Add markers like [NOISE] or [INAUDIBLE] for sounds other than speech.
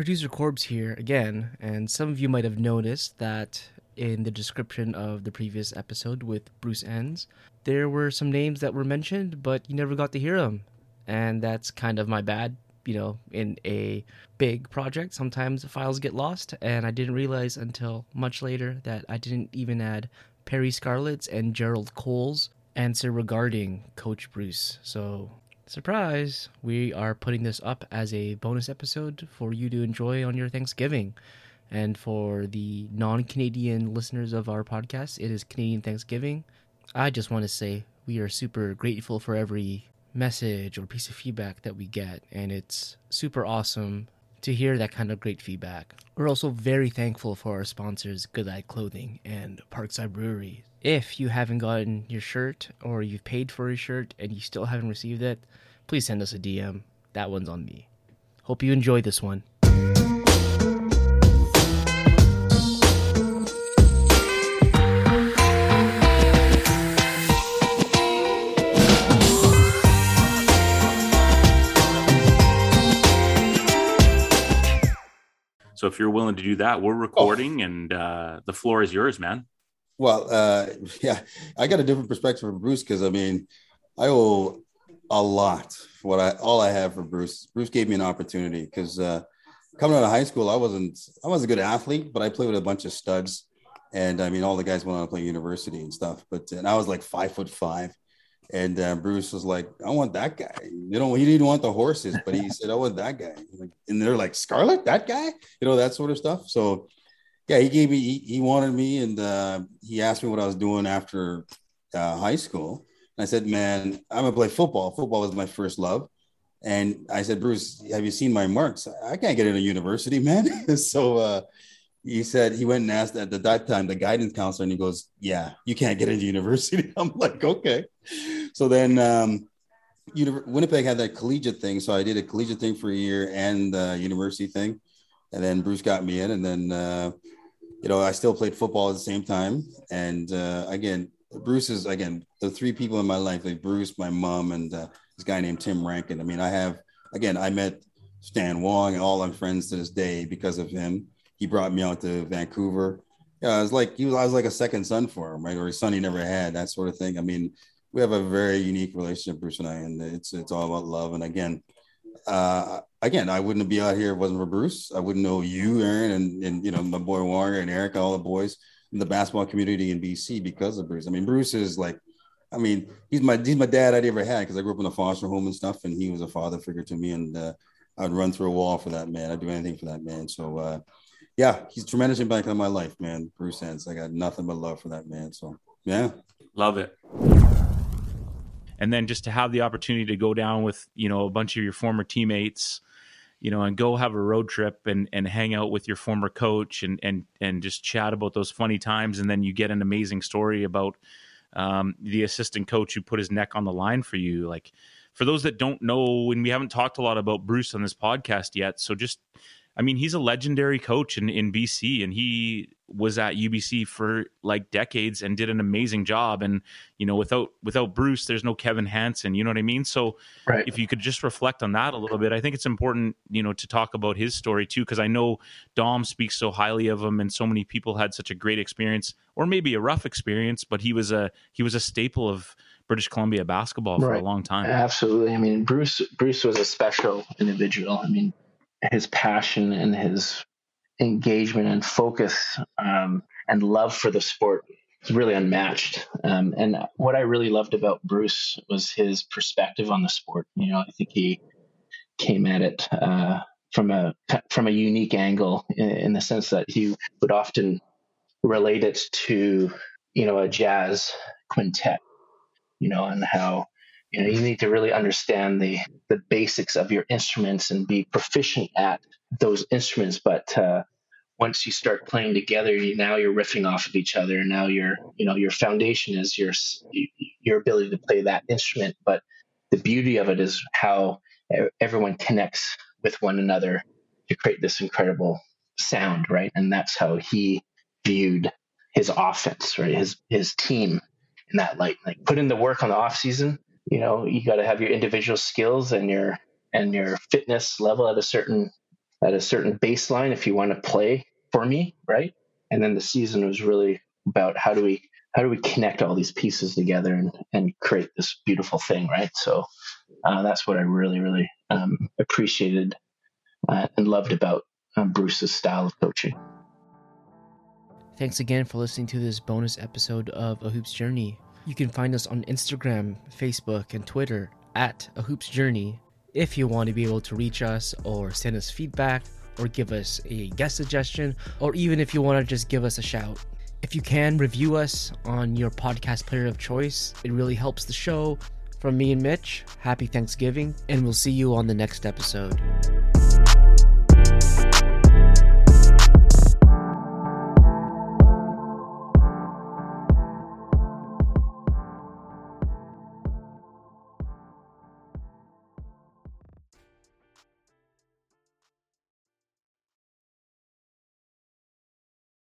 producer Corbs here again, and some of you might have noticed that in the description of the previous episode with Bruce Enns, there were some names that were mentioned, but you never got to hear them, and that's kind of my bad. You know, in a big project, sometimes files get lost, and I didn't realize until much later that I didn't even add Perrie Scarlett's and Gerald Cole's answer regarding Coach Bruce. So surprise, we are putting this up as a bonus episode for you to enjoy on your Thanksgiving. And for the non Canadian listeners of our podcast, it is Canadian Thanksgiving. I just want to say we are super grateful for every message or piece of feedback that we get, and it's super awesome to hear that kind of great feedback. We're also very thankful for our sponsors, Good Eye Clothing and Parkside Brewery. If you haven't gotten your shirt or you've paid for a shirt and you still haven't received it, please send us a DM. That one's on me. Hope you enjoy this one. So if you're willing to do that, we're recording, oh. and uh, the floor is yours, man. Well, uh, [LAUGHS] yeah, I got a different perspective from Bruce because I mean, I owe a lot for what I all I have for Bruce. Bruce gave me an opportunity because uh, coming out of high school, I wasn't I was a good athlete, but I played with a bunch of studs, and I mean, all the guys went on to play university and stuff. But and I was like five foot five, and uh, Bruce was like, I want that guy. You know, he didn't want the horses, but he [LAUGHS] said, I want that guy. Like, and they're like, Scarlett, that guy, you know, that sort of stuff. So, yeah, he gave me, he, he wanted me, and uh, he asked me what I was doing after uh, high school. And I said, man, I'm gonna play football. Football is my first love. And I said, Bruce, have you seen my marks? I can't get into university, man. [LAUGHS] so uh, he said he went and asked at the that time the guidance counselor, and he goes, "Yeah, you can't get into university." [LAUGHS] I'm like, okay. So then, um, Winnipeg had that collegiate thing, so I did a collegiate thing for a year and the university thing, and then Bruce got me in, and then uh, you know I still played football at the same time, and uh, again, Bruce is again the three people in my life, like Bruce, my mom, and uh, this guy named Tim Rankin. I mean, I have again, I met Stan Wong, and all I'm friends to this day because of him he brought me out to Vancouver. Yeah, I was like he was I was like a second son for him, right? Or a son he never had, that sort of thing. I mean, we have a very unique relationship, Bruce and I, and it's it's all about love. And again, uh, again, I wouldn't be out here if it wasn't for Bruce. I wouldn't know you, Aaron, and and you know my boy Warner and Eric, all the boys in the basketball community in BC because of Bruce. I mean, Bruce is like, I mean, he's my he's my dad I'd ever had because I grew up in a foster home and stuff, and he was a father figure to me, and uh, I'd run through a wall for that man. I'd do anything for that man. So uh, yeah, he's tremendous impact on my life, man. Bruce Enns. I got nothing but love for that man. So yeah, love it. And then just to have the opportunity to go down with you know a bunch of your former teammates, you know, and go have a road trip and and hang out with your former coach and and and just chat about those funny times, and then you get an amazing story about um, the assistant coach who put his neck on the line for you, like for those that don't know, and we haven't talked a lot about Bruce on this podcast yet. So just I mean, he's a legendary coach in, in BC and he was at UBC for like decades and did an amazing job. And, you know, without without Bruce, there's no Kevin Hanson. You know what I mean? So right. if you could just reflect on that a little bit, I think it's important, you know, to talk about his story too, because I know Dom speaks so highly of him and so many people had such a great experience, or maybe a rough experience, but he was a he was a staple of British Columbia basketball for right. a long time. Absolutely. I mean, Bruce Bruce was a special individual. I mean, his passion and his engagement and focus um, and love for the sport is really unmatched. Um, and what I really loved about Bruce was his perspective on the sport. You know, I think he came at it uh, from a from a unique angle in, in the sense that he would often relate it to you know a jazz quintet. You know, and how you know you need to really understand the the basics of your instruments and be proficient at those instruments. But uh, once you start playing together you, now you're riffing off of each other. Now your you know your foundation is your your ability to play that instrument. But the beauty of it is how everyone connects with one another to create this incredible sound right? And that's how he viewed his offense right? His his team in that light. Like put in the work on the off season you know you got to have your individual skills and your and your fitness level at a certain at a certain baseline if you want to play for me, right? And then the season was really about how do we how do we connect all these pieces together and, and create this beautiful thing, right? So uh, that's what I really, really um, appreciated uh, and loved about um, Bruce's style of coaching. Thanks again for listening to this bonus episode of A Hoops Journey. You can find us on Instagram, Facebook, and Twitter at A Hoops Journey if you want to be able to reach us or send us feedback or give us a guest suggestion or even if you want to just give us a shout. If you can, review us on your podcast player of choice. It really helps the show. From me and Mitch, happy Thanksgiving, and we'll see you on the next episode.